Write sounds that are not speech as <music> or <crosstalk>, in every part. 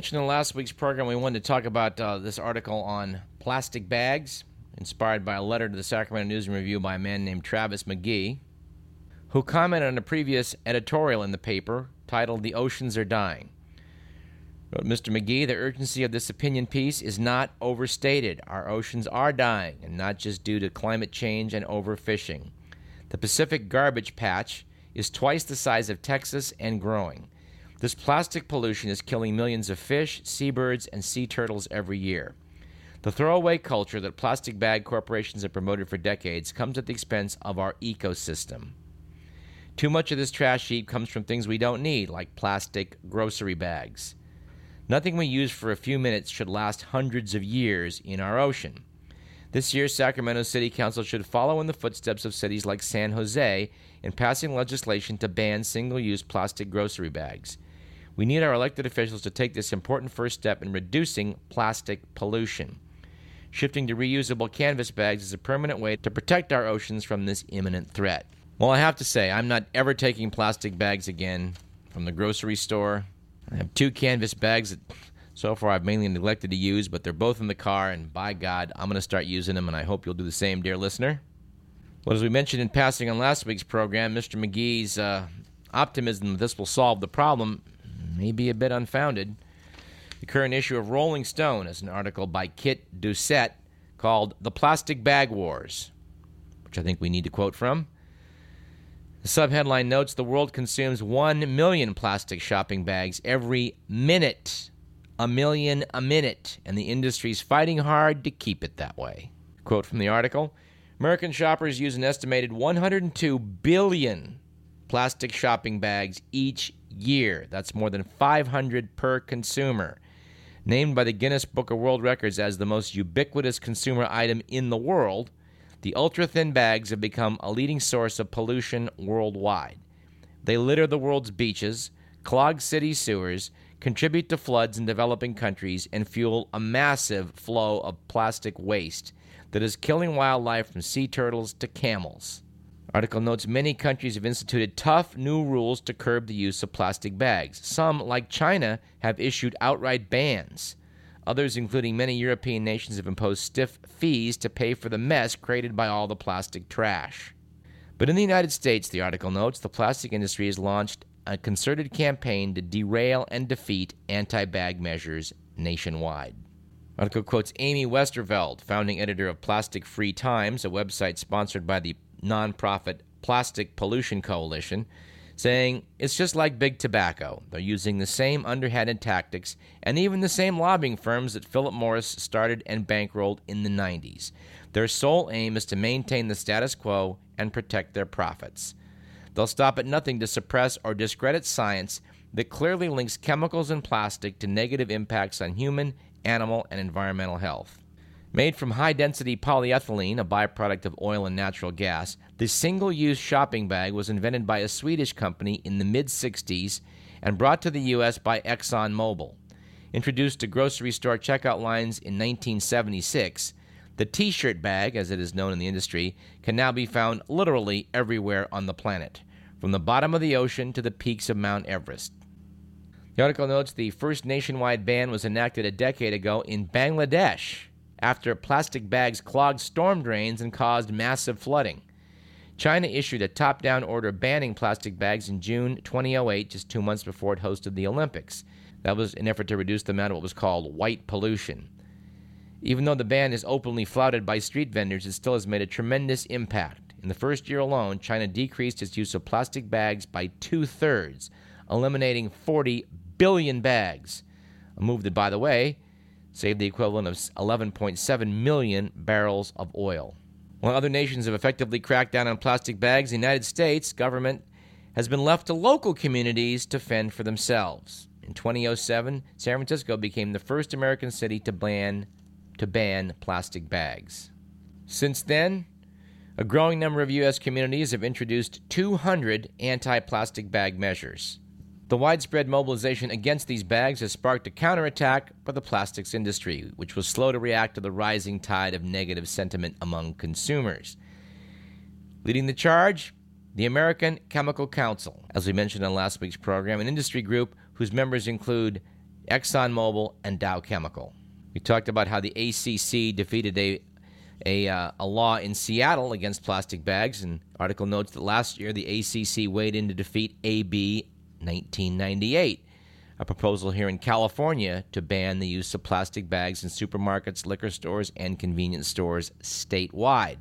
mentioned in last week's program, we wanted to talk about uh, this article on plastic bags, inspired by a letter to the Sacramento News and Review by a man named Travis McGee, who commented on a previous editorial in the paper titled The Oceans Are Dying. Mr. McGee, the urgency of this opinion piece is not overstated. Our oceans are dying, and not just due to climate change and overfishing. The Pacific garbage patch is twice the size of Texas and growing. This plastic pollution is killing millions of fish, seabirds, and sea turtles every year. The throwaway culture that plastic bag corporations have promoted for decades comes at the expense of our ecosystem. Too much of this trash heap comes from things we don't need, like plastic grocery bags. Nothing we use for a few minutes should last hundreds of years in our ocean. This year, Sacramento City Council should follow in the footsteps of cities like San Jose in passing legislation to ban single use plastic grocery bags. We need our elected officials to take this important first step in reducing plastic pollution. Shifting to reusable canvas bags is a permanent way to protect our oceans from this imminent threat. Well, I have to say, I'm not ever taking plastic bags again from the grocery store. I have two canvas bags that so far I've mainly neglected to use, but they're both in the car, and by God, I'm going to start using them, and I hope you'll do the same, dear listener. Well, as we mentioned in passing on last week's program, Mr. McGee's uh, optimism that this will solve the problem may be a bit unfounded. The current issue of Rolling Stone is an article by Kit Doucette called The Plastic Bag Wars, which I think we need to quote from. The subheadline notes the world consumes 1 million plastic shopping bags every minute. A million a minute, and the industry's fighting hard to keep it that way. Quote from the article American shoppers use an estimated 102 billion plastic shopping bags each year. That's more than 500 per consumer. Named by the Guinness Book of World Records as the most ubiquitous consumer item in the world, the ultra thin bags have become a leading source of pollution worldwide. They litter the world's beaches, clog city sewers, contribute to floods in developing countries, and fuel a massive flow of plastic waste that is killing wildlife from sea turtles to camels. Article notes many countries have instituted tough new rules to curb the use of plastic bags. Some, like China, have issued outright bans. Others, including many European nations, have imposed stiff fees to pay for the mess created by all the plastic trash. But in the United States, the article notes, the plastic industry has launched a concerted campaign to derail and defeat anti bag measures nationwide. Article quotes Amy Westervelt, founding editor of Plastic Free Times, a website sponsored by the nonprofit Plastic Pollution Coalition, saying it's just like big tobacco. They're using the same underhanded tactics and even the same lobbying firms that Philip Morris started and bankrolled in the 90s. Their sole aim is to maintain the status quo and protect their profits. They'll stop at nothing to suppress or discredit science that clearly links chemicals and plastic to negative impacts on human, animal, and environmental health. Made from high density polyethylene, a byproduct of oil and natural gas, the single use shopping bag was invented by a Swedish company in the mid 60s and brought to the U.S. by ExxonMobil. Introduced to grocery store checkout lines in 1976, the t shirt bag, as it is known in the industry, can now be found literally everywhere on the planet, from the bottom of the ocean to the peaks of Mount Everest. The article notes the first nationwide ban was enacted a decade ago in Bangladesh after plastic bags clogged storm drains and caused massive flooding. China issued a top down order banning plastic bags in June 2008, just two months before it hosted the Olympics. That was an effort to reduce the amount of what was called white pollution. Even though the ban is openly flouted by street vendors, it still has made a tremendous impact. In the first year alone, China decreased its use of plastic bags by two thirds, eliminating 40 billion bags. A move that, by the way, saved the equivalent of 11.7 million barrels of oil. While other nations have effectively cracked down on plastic bags, the United States government has been left to local communities to fend for themselves. In 2007, San Francisco became the first American city to ban to ban plastic bags. Since then, a growing number of U.S. communities have introduced 200 anti plastic bag measures. The widespread mobilization against these bags has sparked a counterattack by the plastics industry, which was slow to react to the rising tide of negative sentiment among consumers. Leading the charge, the American Chemical Council, as we mentioned on last week's program, an industry group whose members include ExxonMobil, and Dow Chemical. We talked about how the ACC defeated a a, uh, a law in Seattle against plastic bags. And article notes that last year the ACC weighed in to defeat AB 1998, a proposal here in California to ban the use of plastic bags in supermarkets, liquor stores, and convenience stores statewide.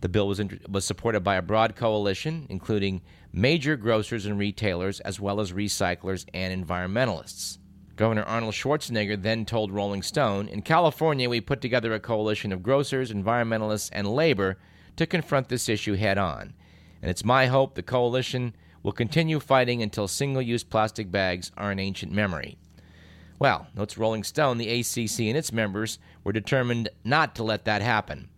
The bill was, was supported by a broad coalition, including major grocers and retailers, as well as recyclers and environmentalists. Governor Arnold Schwarzenegger then told Rolling Stone In California, we put together a coalition of grocers, environmentalists, and labor to confront this issue head on. And it's my hope the coalition will continue fighting until single use plastic bags are an ancient memory. Well, notes Rolling Stone, the ACC and its members were determined not to let that happen.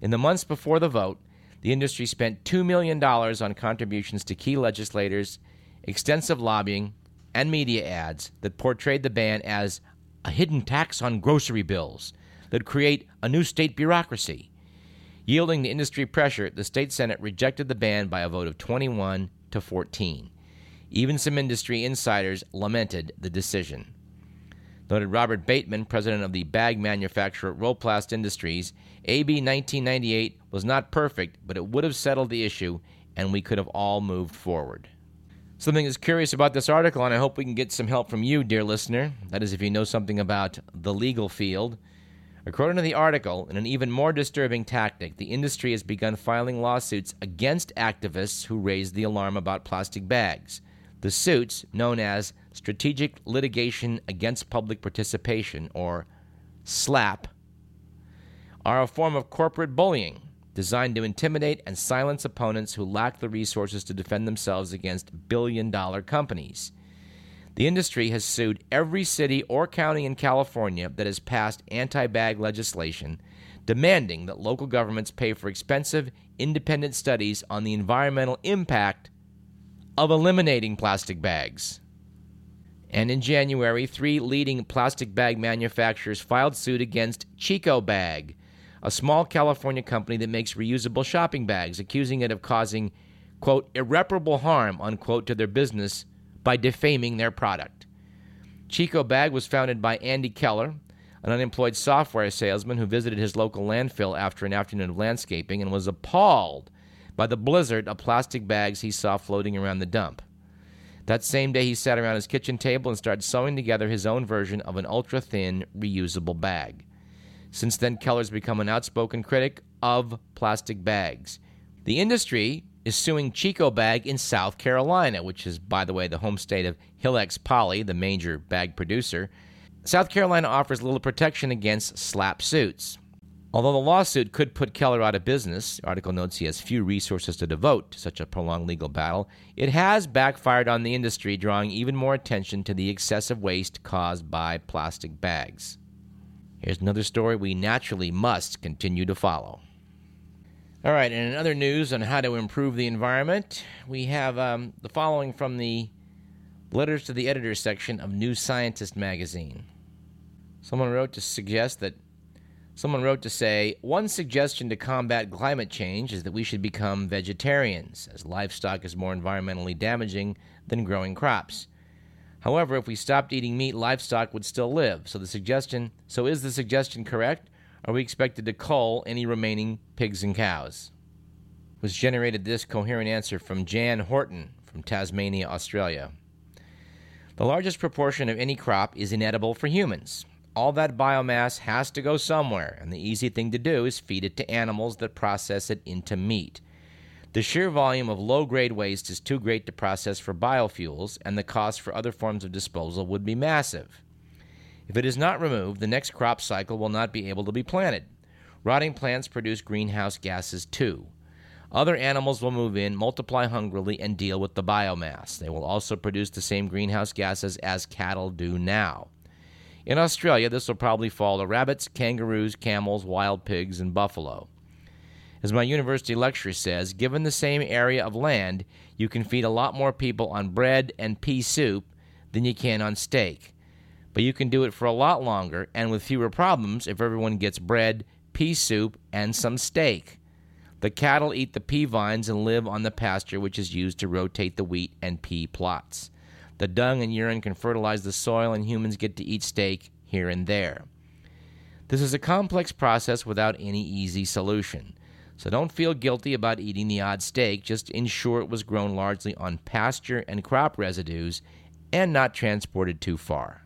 In the months before the vote, the industry spent $2 million on contributions to key legislators, extensive lobbying, and media ads that portrayed the ban as a hidden tax on grocery bills that create a new state bureaucracy. Yielding to industry pressure, the state senate rejected the ban by a vote of 21 to 14. Even some industry insiders lamented the decision. Noted Robert Bateman, president of the bag manufacturer Roplast Industries, AB 1998 was not perfect, but it would have settled the issue and we could have all moved forward. Something is curious about this article, and I hope we can get some help from you, dear listener. That is, if you know something about the legal field. According to the article, in an even more disturbing tactic, the industry has begun filing lawsuits against activists who raised the alarm about plastic bags. The suits, known as Strategic Litigation Against Public Participation, or SLAPP, are a form of corporate bullying designed to intimidate and silence opponents who lack the resources to defend themselves against billion dollar companies. The industry has sued every city or county in California that has passed anti bag legislation, demanding that local governments pay for expensive, independent studies on the environmental impact of eliminating plastic bags. And in January, three leading plastic bag manufacturers filed suit against Chico Bag, a small California company that makes reusable shopping bags, accusing it of causing, quote, irreparable harm, unquote, to their business by defaming their product. Chico Bag was founded by Andy Keller, an unemployed software salesman who visited his local landfill after an afternoon of landscaping and was appalled by the blizzard of plastic bags he saw floating around the dump. That same day, he sat around his kitchen table and started sewing together his own version of an ultra thin, reusable bag. Since then, Keller's become an outspoken critic of plastic bags. The industry is suing Chico Bag in South Carolina, which is, by the way, the home state of Hilex Poly, the major bag producer. South Carolina offers little protection against SLAPP suits. Although the lawsuit could put Keller out of business, the article notes he has few resources to devote to such a prolonged legal battle, it has backfired on the industry, drawing even more attention to the excessive waste caused by plastic bags. Here's another story we naturally must continue to follow. All right, and in other news on how to improve the environment, we have um, the following from the Letters to the Editor section of New Scientist magazine. Someone wrote to suggest that someone wrote to say one suggestion to combat climate change is that we should become vegetarians, as livestock is more environmentally damaging than growing crops. However, if we stopped eating meat, livestock would still live. So the suggestion, so is the suggestion correct? Are we expected to cull any remaining pigs and cows? Was generated this coherent answer from Jan Horton from Tasmania, Australia. The largest proportion of any crop is inedible for humans. All that biomass has to go somewhere, and the easy thing to do is feed it to animals that process it into meat. The sheer volume of low grade waste is too great to process for biofuels, and the cost for other forms of disposal would be massive. If it is not removed, the next crop cycle will not be able to be planted. Rotting plants produce greenhouse gases too. Other animals will move in, multiply hungrily, and deal with the biomass. They will also produce the same greenhouse gases as cattle do now. In Australia, this will probably fall to rabbits, kangaroos, camels, wild pigs, and buffalo. As my university lecturer says, given the same area of land, you can feed a lot more people on bread and pea soup than you can on steak. But you can do it for a lot longer and with fewer problems if everyone gets bread, pea soup, and some steak. The cattle eat the pea vines and live on the pasture which is used to rotate the wheat and pea plots. The dung and urine can fertilize the soil, and humans get to eat steak here and there. This is a complex process without any easy solution. So don't feel guilty about eating the odd steak, just ensure it was grown largely on pasture and crop residues and not transported too far.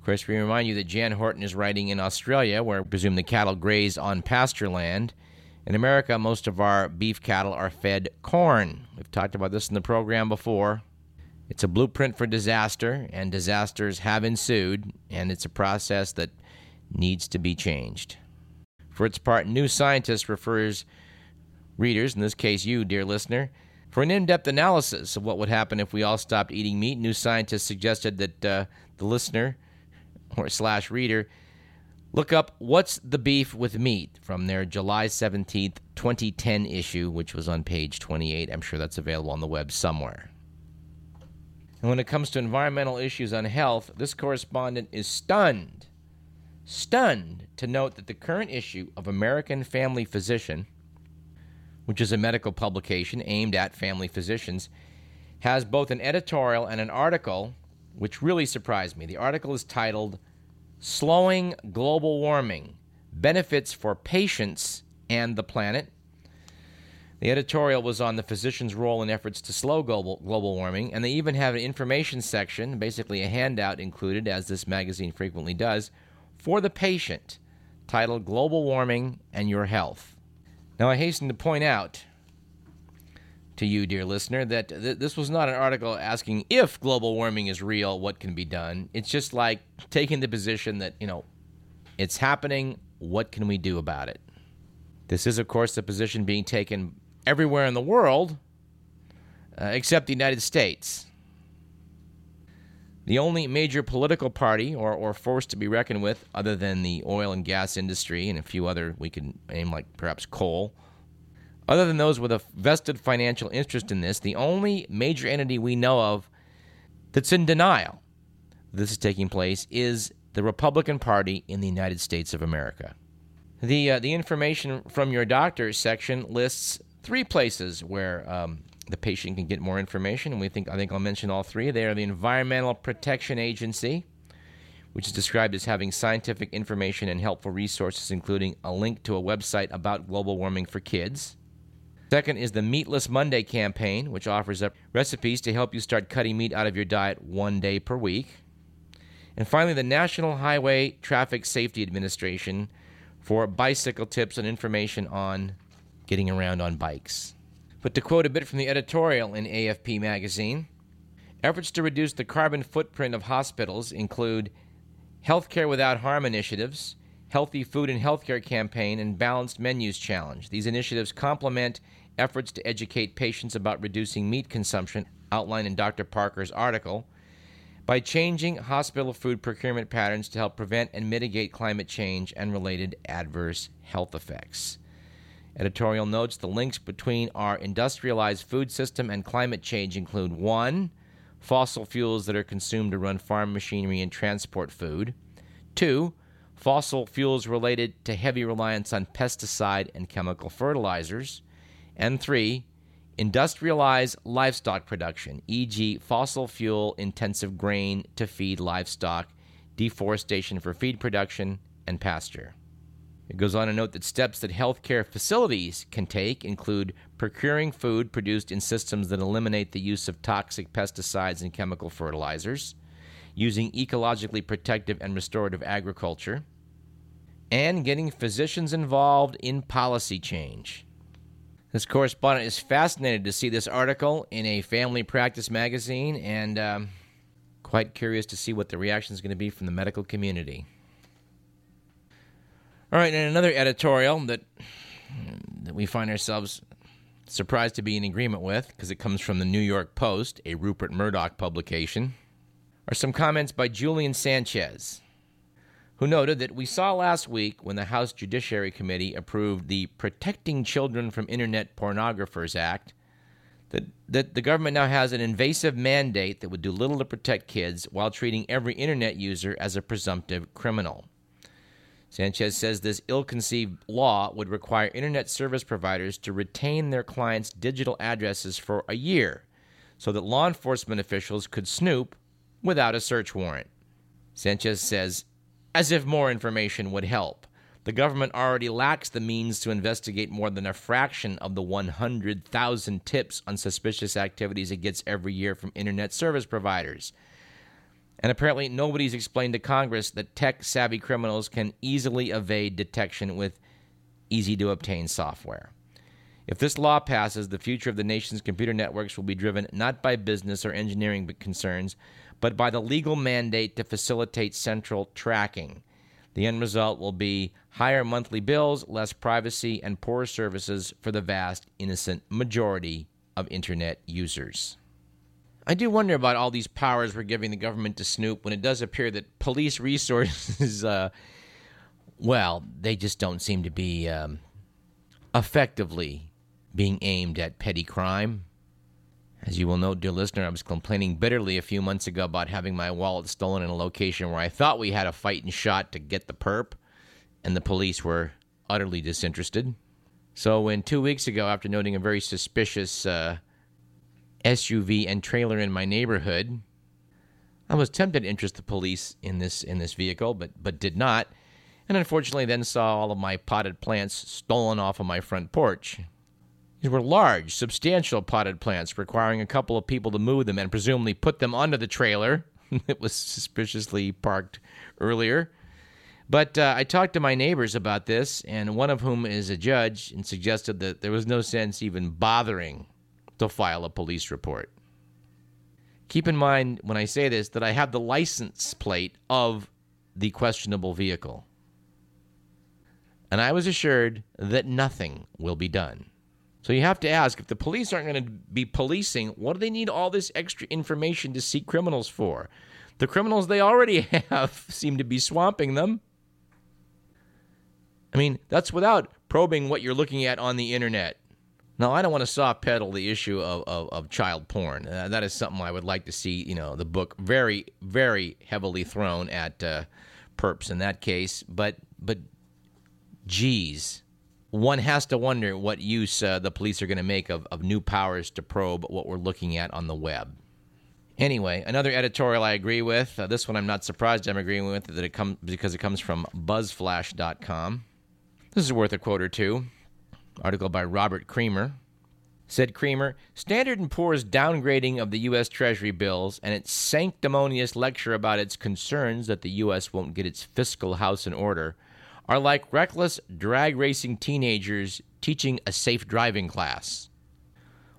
Of course, we remind you that Jan Horton is writing in Australia, where I presume the cattle graze on pasture land. In America, most of our beef cattle are fed corn. We've talked about this in the program before. It's a blueprint for disaster, and disasters have ensued, and it's a process that needs to be changed. For its part, New Scientist refers readers, in this case you, dear listener, for an in depth analysis of what would happen if we all stopped eating meat. New Scientist suggested that uh, the listener or slash reader look up What's the Beef with Meat from their July 17th, 2010 issue, which was on page 28. I'm sure that's available on the web somewhere. And when it comes to environmental issues on health, this correspondent is stunned stunned to note that the current issue of American Family Physician, which is a medical publication aimed at family physicians, has both an editorial and an article which really surprised me. The article is titled Slowing Global Warming Benefits for Patients and the Planet. The editorial was on the physician's role in efforts to slow global, global warming, and they even have an information section, basically a handout included, as this magazine frequently does, for the patient titled Global Warming and Your Health. Now, I hasten to point out to you, dear listener, that th- this was not an article asking if global warming is real, what can be done. It's just like taking the position that, you know, it's happening, what can we do about it? This is, of course, the position being taken everywhere in the world uh, except the United States. The only major political party or, or force to be reckoned with, other than the oil and gas industry and a few other we can name, like perhaps coal, other than those with a vested financial interest in this, the only major entity we know of that's in denial this is taking place is the Republican Party in the United States of America. The, uh, the information from your doctor section lists three places where um, the patient can get more information. And we think I think I'll mention all three. They are the Environmental Protection Agency, which is described as having scientific information and helpful resources, including a link to a website about global warming for kids. Second is the Meatless Monday campaign, which offers up recipes to help you start cutting meat out of your diet one day per week. And finally, the National Highway Traffic Safety Administration for bicycle tips and information on getting around on bikes. But to quote a bit from the editorial in AFP magazine, efforts to reduce the carbon footprint of hospitals include healthcare without harm initiatives, healthy food and healthcare campaign, and balanced menus challenge. These initiatives complement efforts to educate patients about reducing meat consumption, outlined in Dr. Parker's article, by changing hospital food procurement patterns to help prevent and mitigate climate change and related adverse health effects. Editorial notes the links between our industrialized food system and climate change include 1. Fossil fuels that are consumed to run farm machinery and transport food. 2. Fossil fuels related to heavy reliance on pesticide and chemical fertilizers. And 3. Industrialized livestock production, e.g., fossil fuel intensive grain to feed livestock, deforestation for feed production, and pasture. It goes on to note that steps that healthcare facilities can take include procuring food produced in systems that eliminate the use of toxic pesticides and chemical fertilizers, using ecologically protective and restorative agriculture, and getting physicians involved in policy change. This correspondent is fascinated to see this article in a family practice magazine and um, quite curious to see what the reaction is going to be from the medical community. All right, and another editorial that that we find ourselves surprised to be in agreement with because it comes from the New York Post, a Rupert Murdoch publication, are some comments by Julian Sanchez, who noted that we saw last week when the House Judiciary Committee approved the Protecting Children from Internet Pornographers Act that, that the government now has an invasive mandate that would do little to protect kids while treating every internet user as a presumptive criminal. Sanchez says this ill conceived law would require internet service providers to retain their clients' digital addresses for a year so that law enforcement officials could snoop without a search warrant. Sanchez says, as if more information would help. The government already lacks the means to investigate more than a fraction of the 100,000 tips on suspicious activities it gets every year from internet service providers. And apparently, nobody's explained to Congress that tech savvy criminals can easily evade detection with easy to obtain software. If this law passes, the future of the nation's computer networks will be driven not by business or engineering concerns, but by the legal mandate to facilitate central tracking. The end result will be higher monthly bills, less privacy, and poorer services for the vast, innocent majority of Internet users. I do wonder about all these powers we're giving the government to snoop when it does appear that police resources, <laughs> uh, well, they just don't seem to be um, effectively being aimed at petty crime. As you will know, dear listener, I was complaining bitterly a few months ago about having my wallet stolen in a location where I thought we had a fight and shot to get the perp, and the police were utterly disinterested. So, when two weeks ago, after noting a very suspicious uh, SUV and trailer in my neighborhood, I was tempted to interest the police in this in this vehicle, but but did not, and unfortunately, then saw all of my potted plants stolen off of my front porch. These were large, substantial potted plants requiring a couple of people to move them and presumably put them onto the trailer <laughs> that was suspiciously parked earlier. But uh, I talked to my neighbors about this, and one of whom is a judge, and suggested that there was no sense even bothering to file a police report. Keep in mind when I say this that I have the license plate of the questionable vehicle. And I was assured that nothing will be done. So you have to ask if the police aren't going to be policing, what do they need all this extra information to seek criminals for? The criminals they already <laughs> have seem to be swamping them. I mean, that's without probing what you're looking at on the internet. Now, I don't want to soft pedal the issue of, of, of child porn. Uh, that is something I would like to see, you know, the book very, very heavily thrown at uh, perps in that case. But, but, geez, one has to wonder what use uh, the police are going to make of, of new powers to probe what we're looking at on the web. Anyway, another editorial I agree with. Uh, this one I'm not surprised I'm agreeing with that it comes because it comes from BuzzFlash.com. This is worth a quote or two. Article by Robert Creamer. Said Creamer, Standard & Poor's downgrading of the U.S. Treasury bills and its sanctimonious lecture about its concerns that the U.S. won't get its fiscal house in order – are like reckless drag racing teenagers teaching a safe driving class.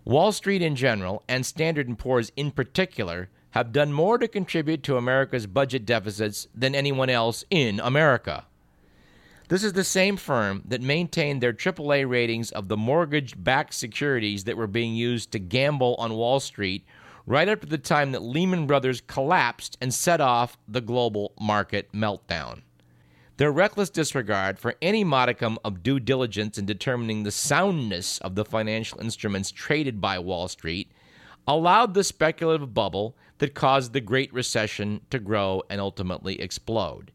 Wall Street in general and Standard & Poor's in particular have done more to contribute to America's budget deficits than anyone else in America. This is the same firm that maintained their AAA ratings of the mortgage backed securities that were being used to gamble on Wall Street right up to the time that Lehman Brothers collapsed and set off the global market meltdown. Their reckless disregard for any modicum of due diligence in determining the soundness of the financial instruments traded by Wall Street allowed the speculative bubble that caused the Great Recession to grow and ultimately explode.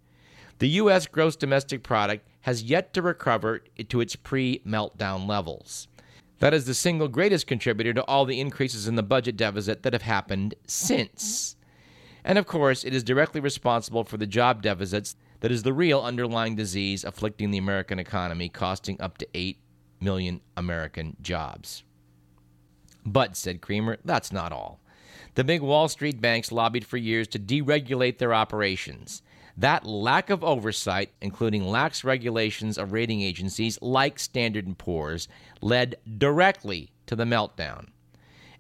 The U.S. gross domestic product has yet to recover to its pre meltdown levels. That is the single greatest contributor to all the increases in the budget deficit that have happened since. And of course, it is directly responsible for the job deficits that is the real underlying disease afflicting the American economy, costing up to 8 million American jobs. But, said Creamer, that's not all. The big Wall Street banks lobbied for years to deregulate their operations. That lack of oversight, including lax regulations of rating agencies like Standard & Poor's, led directly to the meltdown.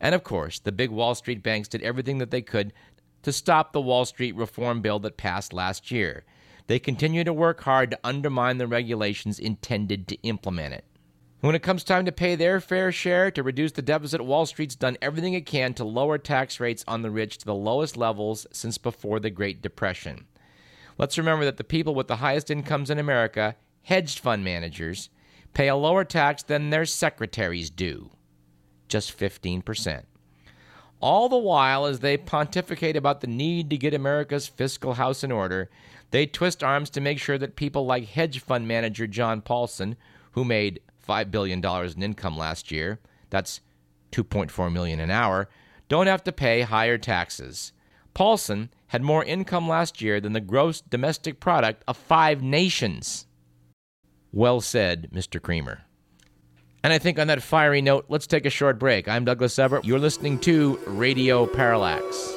And of course, the big Wall Street banks did everything that they could to stop the Wall Street reform bill that passed last year. They continue to work hard to undermine the regulations intended to implement it. When it comes time to pay their fair share to reduce the deficit, Wall Street's done everything it can to lower tax rates on the rich to the lowest levels since before the Great Depression. Let's remember that the people with the highest incomes in America, hedge fund managers, pay a lower tax than their secretaries do just 15%. All the while, as they pontificate about the need to get America's fiscal house in order, they twist arms to make sure that people like hedge fund manager John Paulson, who made $5 billion in income last year, that's 2.4 million an hour, don't have to pay higher taxes. Paulson had more income last year than the gross domestic product of five nations. Well said, Mr. Cramer. And I think on that fiery note, let's take a short break. I'm Douglas Everett. You're listening to Radio Parallax.